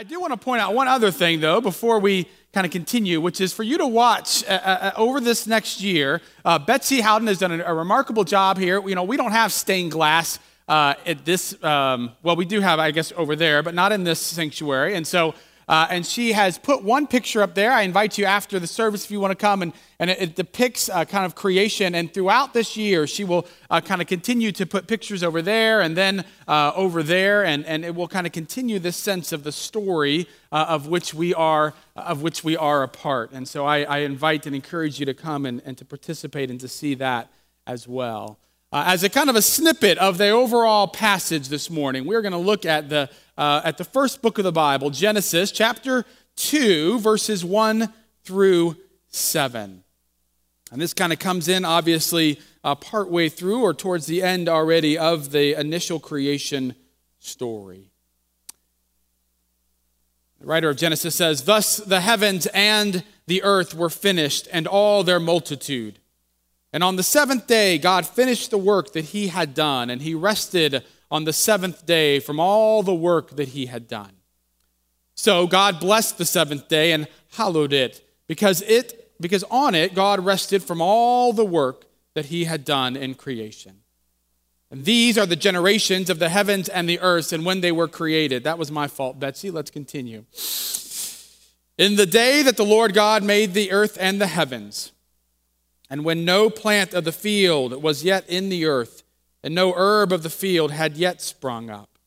I do want to point out one other thing, though, before we kind of continue, which is for you to watch uh, uh, over this next year. Uh, Betsy Howden has done a, a, remarkable job here. You know, we don't have stained glass uh, at this, um, well, we do have, I guess, over there, but not in this sanctuary. And so uh, and she has put one picture up there. I invite you after the service if you want to come, and, and it, it depicts uh, kind of creation. And throughout this year, she will uh, kind of continue to put pictures over there and then uh, over there, and, and it will kind of continue this sense of the story uh, of which we are of which we are a part. And so I, I invite and encourage you to come and, and to participate and to see that as well. Uh, as a kind of a snippet of the overall passage this morning, we're going to look at the, uh, at the first book of the Bible, Genesis chapter 2, verses 1 through 7. And this kind of comes in, obviously, uh, partway through or towards the end already of the initial creation story. The writer of Genesis says, Thus the heavens and the earth were finished, and all their multitude. And on the seventh day, God finished the work that he had done, and he rested on the seventh day from all the work that he had done. So God blessed the seventh day and hallowed it, because it because on it God rested from all the work that he had done in creation. And these are the generations of the heavens and the earth and when they were created. That was my fault, Betsy. Let's continue. In the day that the Lord God made the earth and the heavens, and when no plant of the field was yet in the earth, and no herb of the field had yet sprung up,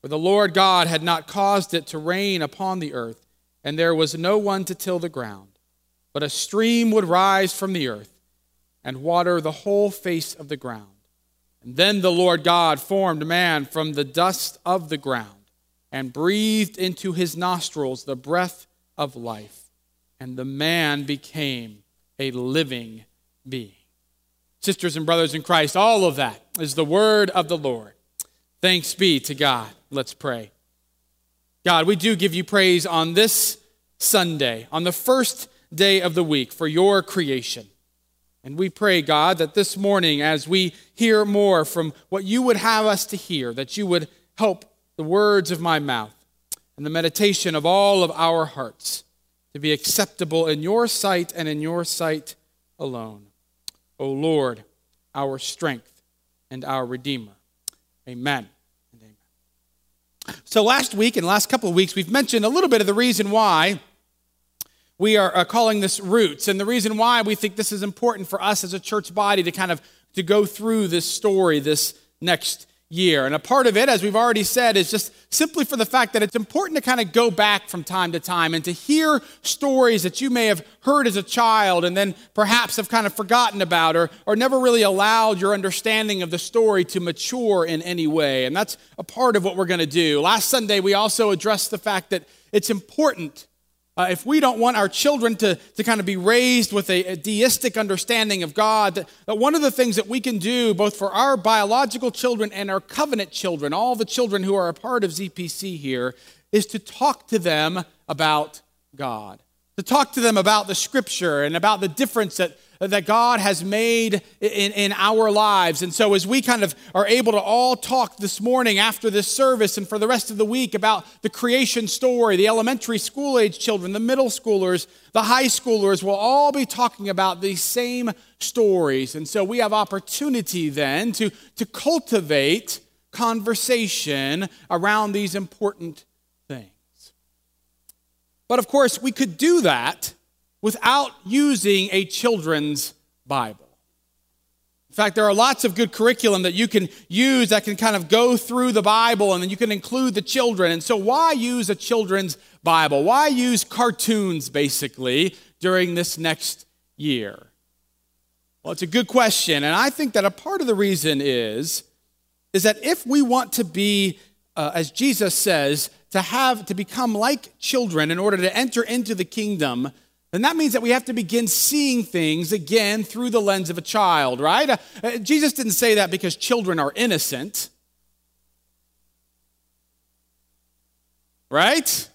for the Lord God had not caused it to rain upon the earth, and there was no one to till the ground, but a stream would rise from the earth and water the whole face of the ground. And then the Lord God formed man from the dust of the ground and breathed into his nostrils the breath of life, and the man became a living being. Sisters and brothers in Christ, all of that is the word of the Lord. Thanks be to God. Let's pray. God, we do give you praise on this Sunday, on the first day of the week, for your creation. And we pray, God, that this morning, as we hear more from what you would have us to hear, that you would help the words of my mouth and the meditation of all of our hearts to be acceptable in your sight and in your sight alone. O Lord, our strength and our Redeemer. Amen. Amen. So, last week and last couple of weeks, we've mentioned a little bit of the reason why we are uh, calling this roots and the reason why we think this is important for us as a church body to kind of to go through this story this next year. And a part of it, as we've already said, is just simply for the fact that it's important to kind of go back from time to time and to hear stories that you may have heard as a child and then perhaps have kind of forgotten about or, or never really allowed your understanding of the story to mature in any way. And that's a part of what we're going to do. Last Sunday, we also addressed the fact that it's important uh, if we don't want our children to, to kind of be raised with a, a deistic understanding of God, that, that one of the things that we can do, both for our biological children and our covenant children, all the children who are a part of ZPC here, is to talk to them about God, to talk to them about the scripture and about the difference that that God has made in, in our lives. And so, as we kind of are able to all talk this morning after this service and for the rest of the week about the creation story, the elementary school age children, the middle schoolers, the high schoolers will all be talking about these same stories. And so, we have opportunity then to, to cultivate conversation around these important. But of course, we could do that without using a children's Bible. In fact, there are lots of good curriculum that you can use that can kind of go through the Bible and then you can include the children. And so, why use a children's Bible? Why use cartoons, basically, during this next year? Well, it's a good question. And I think that a part of the reason is, is that if we want to be, uh, as Jesus says, to have to become like children in order to enter into the kingdom, then that means that we have to begin seeing things again through the lens of a child, right? Uh, uh, Jesus didn't say that because children are innocent, right?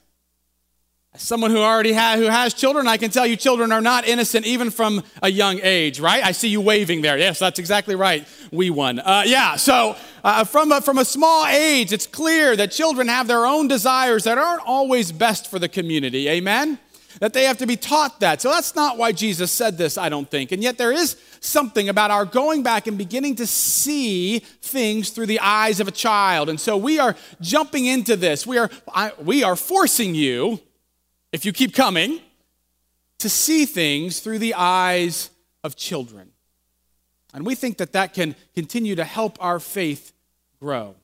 As someone who already has who has children, I can tell you children are not innocent even from a young age, right? I see you waving there. Yes, that's exactly right. We won. Uh, yeah, so uh, from, a, from a small age, it's clear that children have their own desires that aren't always best for the community. Amen? that they have to be taught that. So that's not why Jesus said this, I don't think. And yet there is something about our going back and beginning to see things through the eyes of a child. And so we are jumping into this. We are, I, we are forcing you, if you keep coming, to see things through the eyes of children. And we think that that can continue to help our faith grow.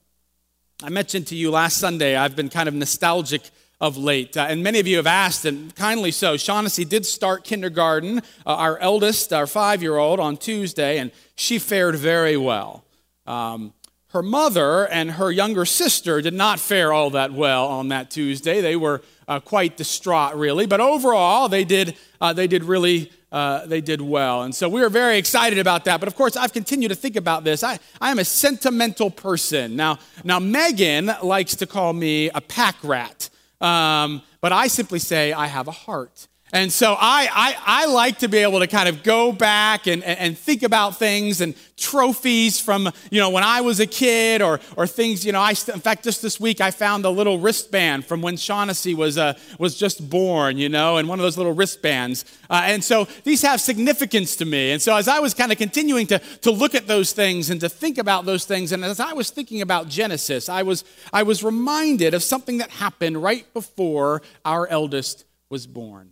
I mentioned to you last Sunday, I've been kind of nostalgic of late. Uh, and many of you have asked, and kindly so. Shaughnessy did start kindergarten, uh, our eldest, our five year old, on Tuesday, and she fared very well. Um, her mother and her younger sister did not fare all that well on that Tuesday. They were uh, quite distraught, really. But overall, they did, uh, they did really uh, they did well. And so we were very excited about that. But of course, I've continued to think about this. I, I am a sentimental person. Now, now, Megan likes to call me a pack rat. Um, but I simply say, I have a heart. And so I, I, I, like to be able to kind of go back and, and think about things and trophies from, you know, when I was a kid or, or things, you know, I, in fact, just this week I found a little wristband from when Shaughnessy was, uh, was just born, you know, and one of those little wristbands. Uh, and so these have significance to me. And so as I was kind of continuing to, to look at those things and to think about those things, and as I was thinking about Genesis, I was, I was reminded of something that happened right before our eldest was born.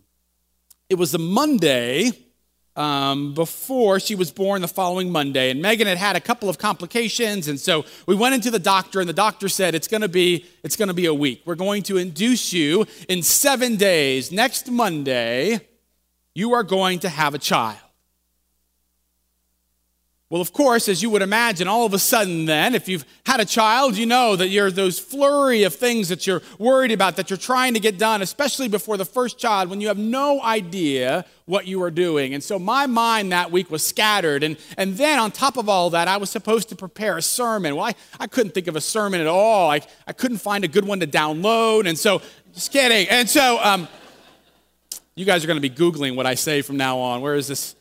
It was a Monday um, before she was born the following Monday. And Megan had had a couple of complications. And so we went into the doctor, and the doctor said, It's going to be, it's going to be a week. We're going to induce you in seven days. Next Monday, you are going to have a child. Well, of course, as you would imagine, all of a sudden, then, if you've had a child, you know that you're those flurry of things that you're worried about, that you're trying to get done, especially before the first child, when you have no idea what you are doing. And so my mind that week was scattered. And, and then on top of all that, I was supposed to prepare a sermon. Well, I, I couldn't think of a sermon at all. I, I couldn't find a good one to download. And so, just kidding. And so, um, you guys are going to be Googling what I say from now on. Where is this?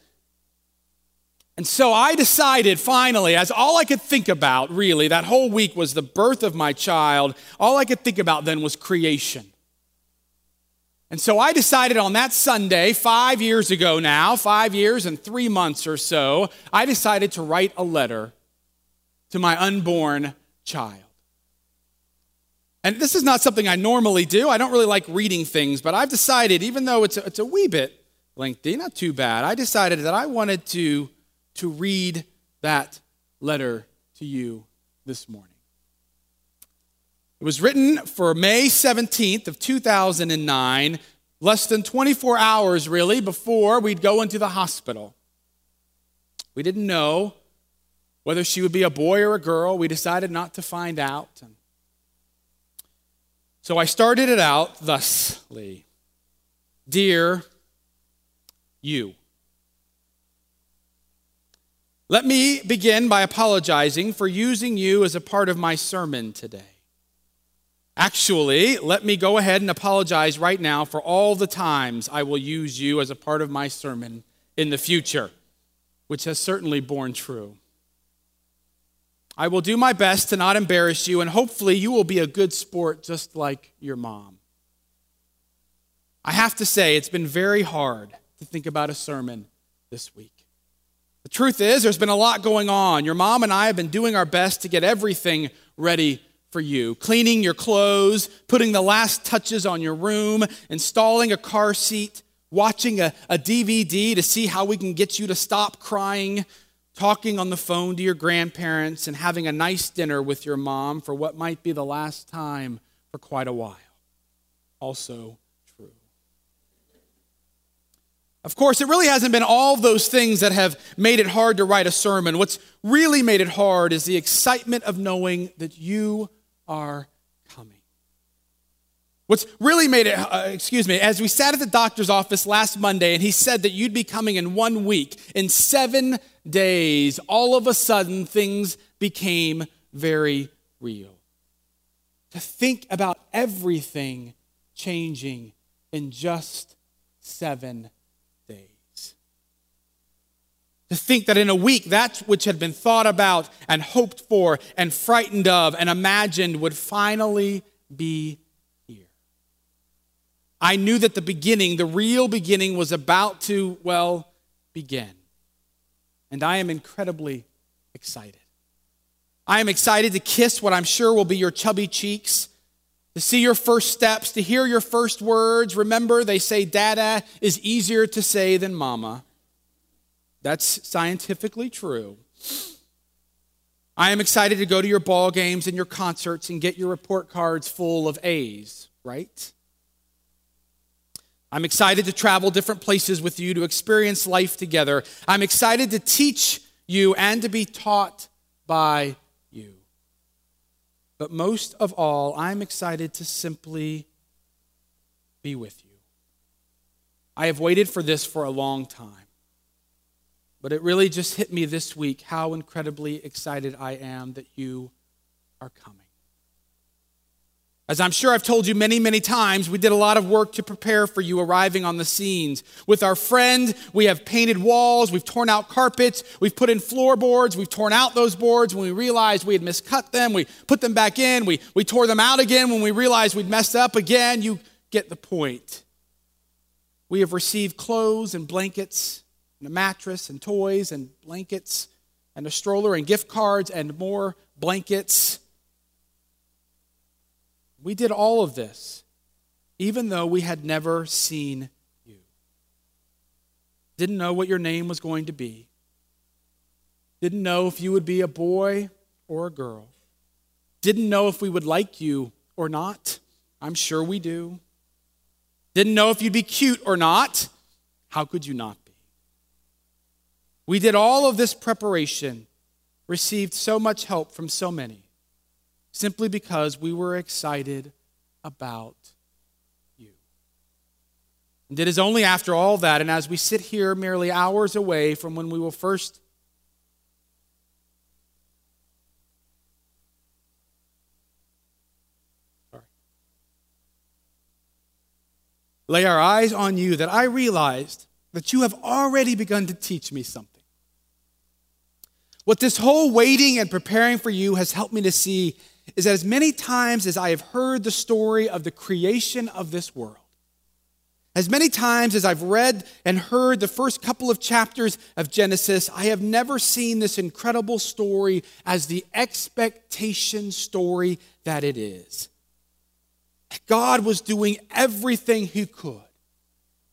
And so I decided finally, as all I could think about really, that whole week was the birth of my child, all I could think about then was creation. And so I decided on that Sunday, five years ago now, five years and three months or so, I decided to write a letter to my unborn child. And this is not something I normally do. I don't really like reading things, but I've decided, even though it's a, it's a wee bit lengthy, not too bad, I decided that I wanted to to read that letter to you this morning. It was written for May 17th of 2009, less than 24 hours really before we'd go into the hospital. We didn't know whether she would be a boy or a girl. We decided not to find out. So I started it out thusly Dear you. Let me begin by apologizing for using you as a part of my sermon today. Actually, let me go ahead and apologize right now for all the times I will use you as a part of my sermon in the future, which has certainly borne true. I will do my best to not embarrass you, and hopefully, you will be a good sport just like your mom. I have to say, it's been very hard to think about a sermon this week. The truth is, there's been a lot going on. Your mom and I have been doing our best to get everything ready for you cleaning your clothes, putting the last touches on your room, installing a car seat, watching a, a DVD to see how we can get you to stop crying, talking on the phone to your grandparents, and having a nice dinner with your mom for what might be the last time for quite a while. Also, Of course, it really hasn't been all those things that have made it hard to write a sermon. What's really made it hard is the excitement of knowing that you are coming. What's really made it, uh, excuse me, as we sat at the doctor's office last Monday and he said that you'd be coming in one week, in seven days, all of a sudden things became very real. To think about everything changing in just seven days. To think that in a week, that which had been thought about and hoped for and frightened of and imagined would finally be here. I knew that the beginning, the real beginning, was about to, well, begin. And I am incredibly excited. I am excited to kiss what I'm sure will be your chubby cheeks, to see your first steps, to hear your first words. Remember, they say dada is easier to say than mama. That's scientifically true. I am excited to go to your ball games and your concerts and get your report cards full of A's, right? I'm excited to travel different places with you to experience life together. I'm excited to teach you and to be taught by you. But most of all, I'm excited to simply be with you. I have waited for this for a long time. But it really just hit me this week how incredibly excited I am that you are coming. As I'm sure I've told you many, many times, we did a lot of work to prepare for you arriving on the scenes. With our friend, we have painted walls, we've torn out carpets, we've put in floorboards, we've torn out those boards when we realized we had miscut them, we put them back in, we, we tore them out again when we realized we'd messed up again. You get the point. We have received clothes and blankets, and a mattress and toys and blankets, and a stroller and gift cards and more blankets we did all of this, even though we had never seen you. Didn't know what your name was going to be. Didn't know if you would be a boy or a girl. Didn't know if we would like you or not. I'm sure we do. Didn't know if you'd be cute or not. How could you not? We did all of this preparation, received so much help from so many simply because we were excited about you. And it is only after all that, and as we sit here merely hours away from when we will first lay our eyes on you that I realized that you have already begun to teach me something. What this whole waiting and preparing for you has helped me to see is that as many times as I have heard the story of the creation of this world, as many times as I've read and heard the first couple of chapters of Genesis, I have never seen this incredible story as the expectation story that it is. God was doing everything He could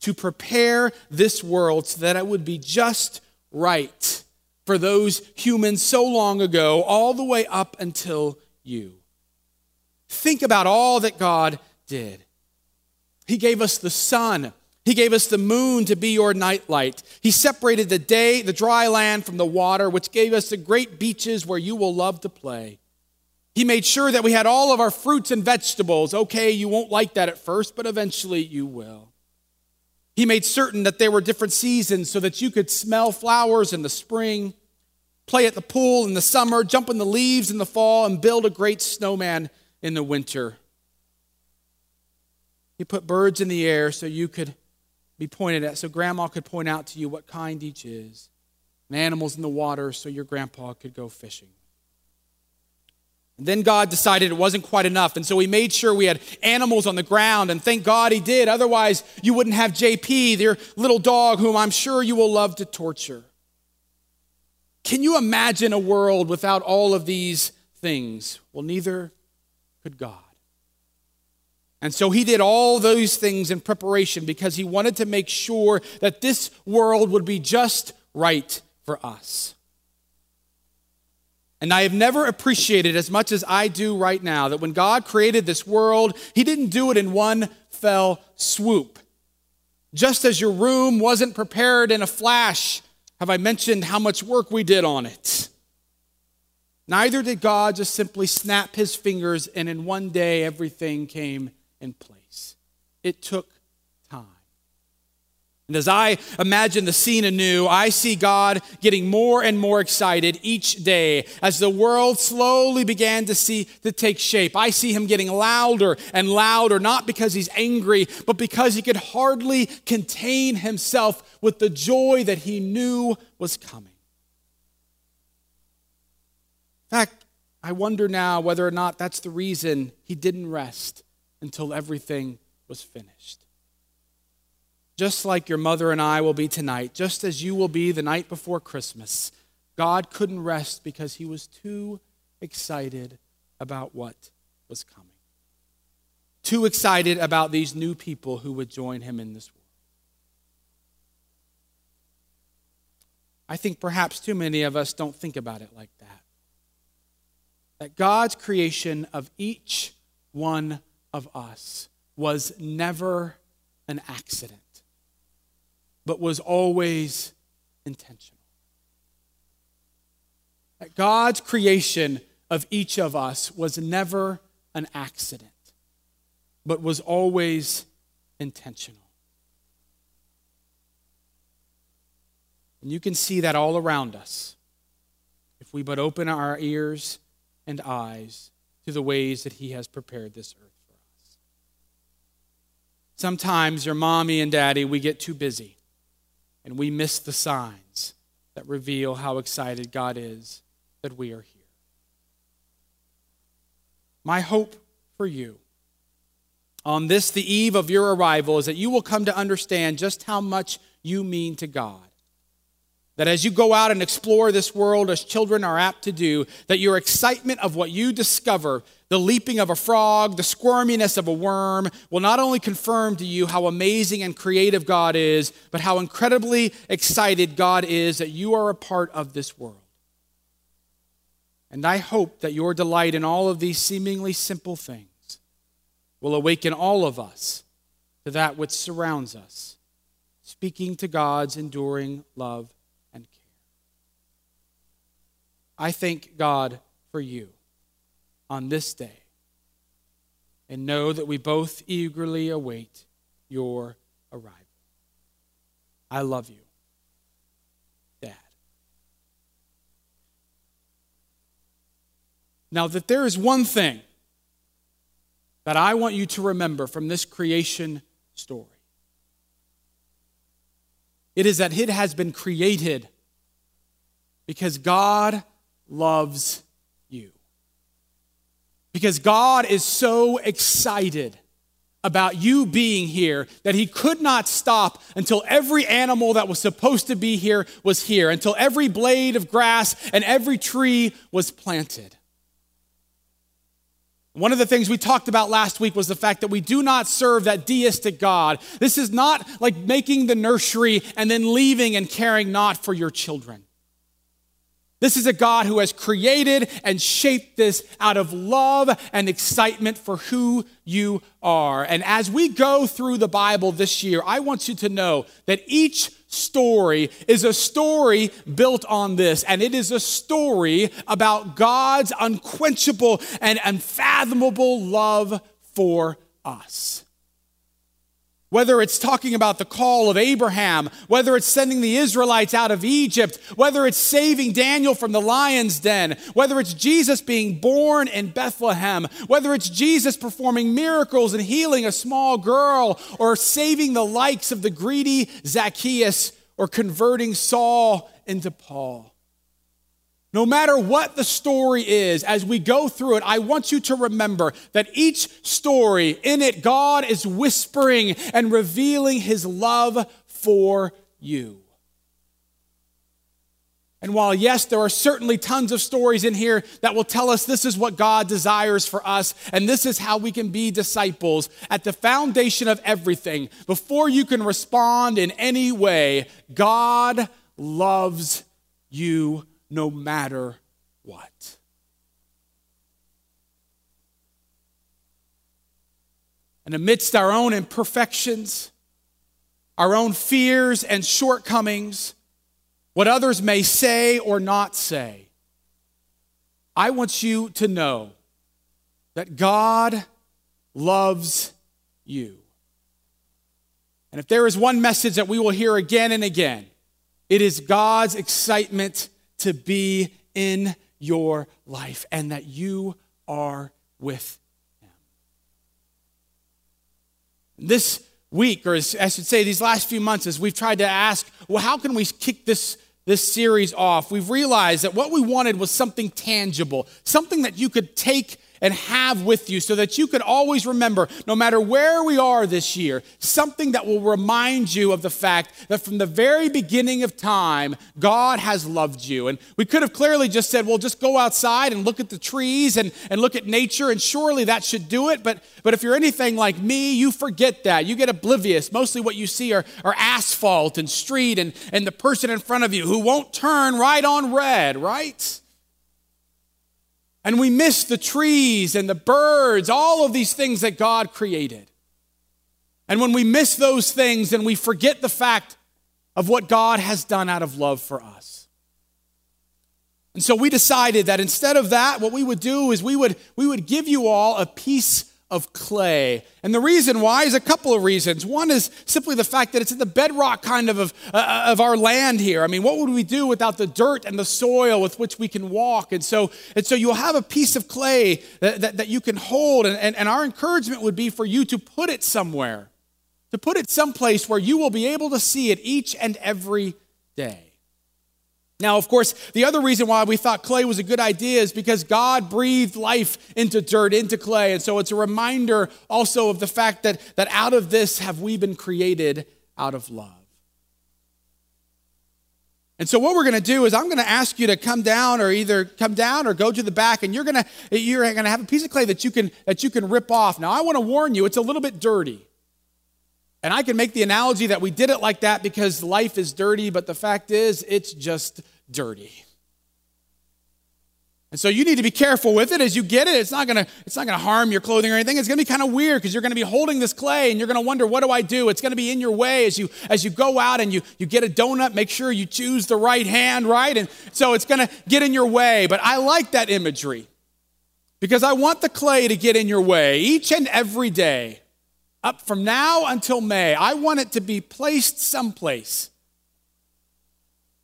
to prepare this world so that it would be just right for those humans so long ago, all the way up until you. Think about all that God did. He gave us the sun. He gave us the moon to be your nightlight. He separated the day, the dry land from the water, which gave us the great beaches where you will love to play. He made sure that we had all of our fruits and vegetables. Okay, you won't like that at first, but eventually you will. He made certain that there were different seasons so that you could smell flowers in the spring play at the pool in the summer, jump in the leaves in the fall, and build a great snowman in the winter. He put birds in the air so you could be pointed at, so grandma could point out to you what kind each is, and animals in the water so your grandpa could go fishing. Then God decided it wasn't quite enough, and so He made sure we had animals on the ground, and thank God He did. Otherwise, you wouldn't have JP, your little dog, whom I'm sure you will love to torture. Can you imagine a world without all of these things? Well, neither could God. And so he did all those things in preparation because he wanted to make sure that this world would be just right for us. And I have never appreciated as much as I do right now that when God created this world, he didn't do it in one fell swoop. Just as your room wasn't prepared in a flash have I mentioned how much work we did on it? Neither did God just simply snap his fingers and in one day everything came in place. It took. And as I imagine the scene anew, I see God getting more and more excited each day as the world slowly began to see to take shape. I see him getting louder and louder, not because he's angry, but because he could hardly contain himself with the joy that he knew was coming. In fact, I wonder now whether or not that's the reason he didn't rest until everything was finished just like your mother and I will be tonight, just as you will be the night before Christmas. God couldn't rest because he was too excited about what was coming. Too excited about these new people who would join him in this world. I think perhaps too many of us don't think about it like that. That God's creation of each one of us was never an accident but was always intentional. That God's creation of each of us was never an accident, but was always intentional. And you can see that all around us if we but open our ears and eyes to the ways that He has prepared this earth for us. Sometimes your mommy and daddy, we get too busy and we miss the signs that reveal how excited God is that we are here. My hope for you on this, the eve of your arrival, is that you will come to understand just how much you mean to God. That as you go out and explore this world, as children are apt to do, that your excitement of what you discover the leaping of a frog, the squirminess of a worm will not only confirm to you how amazing and creative God is, but how incredibly excited God is that you are a part of this world. And I hope that your delight in all of these seemingly simple things will awaken all of us to that which surrounds us, speaking to God's enduring love. I thank God for you on this day and know that we both eagerly await your arrival. I love you, Dad. Now, that there is one thing that I want you to remember from this creation story. It is that it has been created because God loves you. because God is so excited about you being here that he could not stop until every animal that was supposed to be here was here, until every blade of grass and every tree was planted. One of the things we talked about last week was the fact that we do not serve that deistic God. This is not like making the nursery and then leaving and caring not for your children. This is a God who has created and shaped this out of love and excitement for who you are. And as we go through the Bible this year, I want you to know that each story is a story built on this, and it is a story about God's unquenchable and unfathomable love for us. Whether it's talking about the call of Abraham, whether it's sending the Israelites out of Egypt, whether it's saving Daniel from the lion's den, whether it's Jesus being born in Bethlehem, whether it's Jesus performing miracles and healing a small girl, or saving the likes of the greedy Zacchaeus, or converting Saul into Paul. No matter what the story is, as we go through it, I want you to remember that each story, in it, God is whispering and revealing his love for you. And while, yes, there are certainly tons of stories in here that will tell us this is what God desires for us and this is how we can be disciples, at the foundation of everything, before you can respond in any way, God loves you no matter what. And amidst our own imperfections, our own fears and shortcomings, what others may say or not say, I want you to know that God loves you. And if there is one message that we will hear again and again, it is God's excitement to be in your life and that you are with Him. This week, or as I should say, these last few months, as we've tried to ask, well, how can we kick this, this series off? We've realized that what we wanted was something tangible, something that you could take and have with you so that you could always remember, no matter where we are this year, something that will remind you of the fact that from the very beginning of time, God has loved you. And we could have clearly just said, well, just go outside and look at the trees and, and look at nature, and surely that should do it. But, but if you're anything like me, you forget that. You get oblivious. Mostly what you see are, are asphalt and street and, and the person in front of you who won't turn right on red, right? And we miss the trees and the birds, all of these things that God created. And when we miss those things, then we forget the fact of what God has done out of love for us. And so we decided that instead of that, what we would do is we would, we would give you all a piece of clay. And the reason why is a couple of reasons. One is simply the fact that it's in the bedrock kind of of, uh, of our land here. I mean, what would we do without the dirt and the soil with which we can walk? And so, and so you'll have a piece of clay that, that, that you can hold. And, and, and our encouragement would be for you to put it somewhere, to put it someplace where you will be able to see it each and every day. Now, of course, the other reason why we thought clay was a good idea is because God breathed life into dirt, into clay. And so it's a reminder also of the fact that, that out of this have we been created out of love. And so what we're going to do is I'm going to ask you to come down or either come down or go to the back and you're going to you're going to have a piece of clay that you can that you can rip off. Now I want to warn you it's a little bit dirty. And I can make the analogy that we did it like that because life is dirty, but the fact is it's just dirty. And so you need to be careful with it as you get it. It's not gonna, it's not gonna harm your clothing or anything. It's gonna be kind of weird because you're gonna be holding this clay and you're gonna wonder, what do I do? It's gonna be in your way as you as you go out and you, you get a donut, make sure you choose the right hand, right? And so it's gonna get in your way. But I like that imagery because I want the clay to get in your way each and every day. Up from now until May, I want it to be placed someplace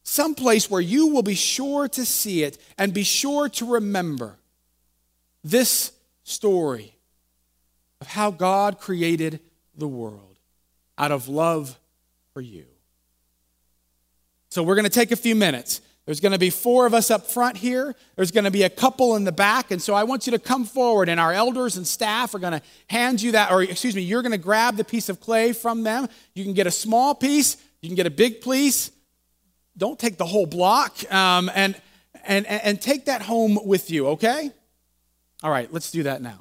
someplace where you will be sure to see it and be sure to remember this story of how God created the world out of love for you. So, we're going to take a few minutes. There's going to be four of us up front here. There's going to be a couple in the back. And so I want you to come forward, and our elders and staff are going to hand you that, or excuse me, you're going to grab the piece of clay from them. You can get a small piece, you can get a big piece, don't take the whole block um, and, and, and take that home with you, okay? All right, let's do that now.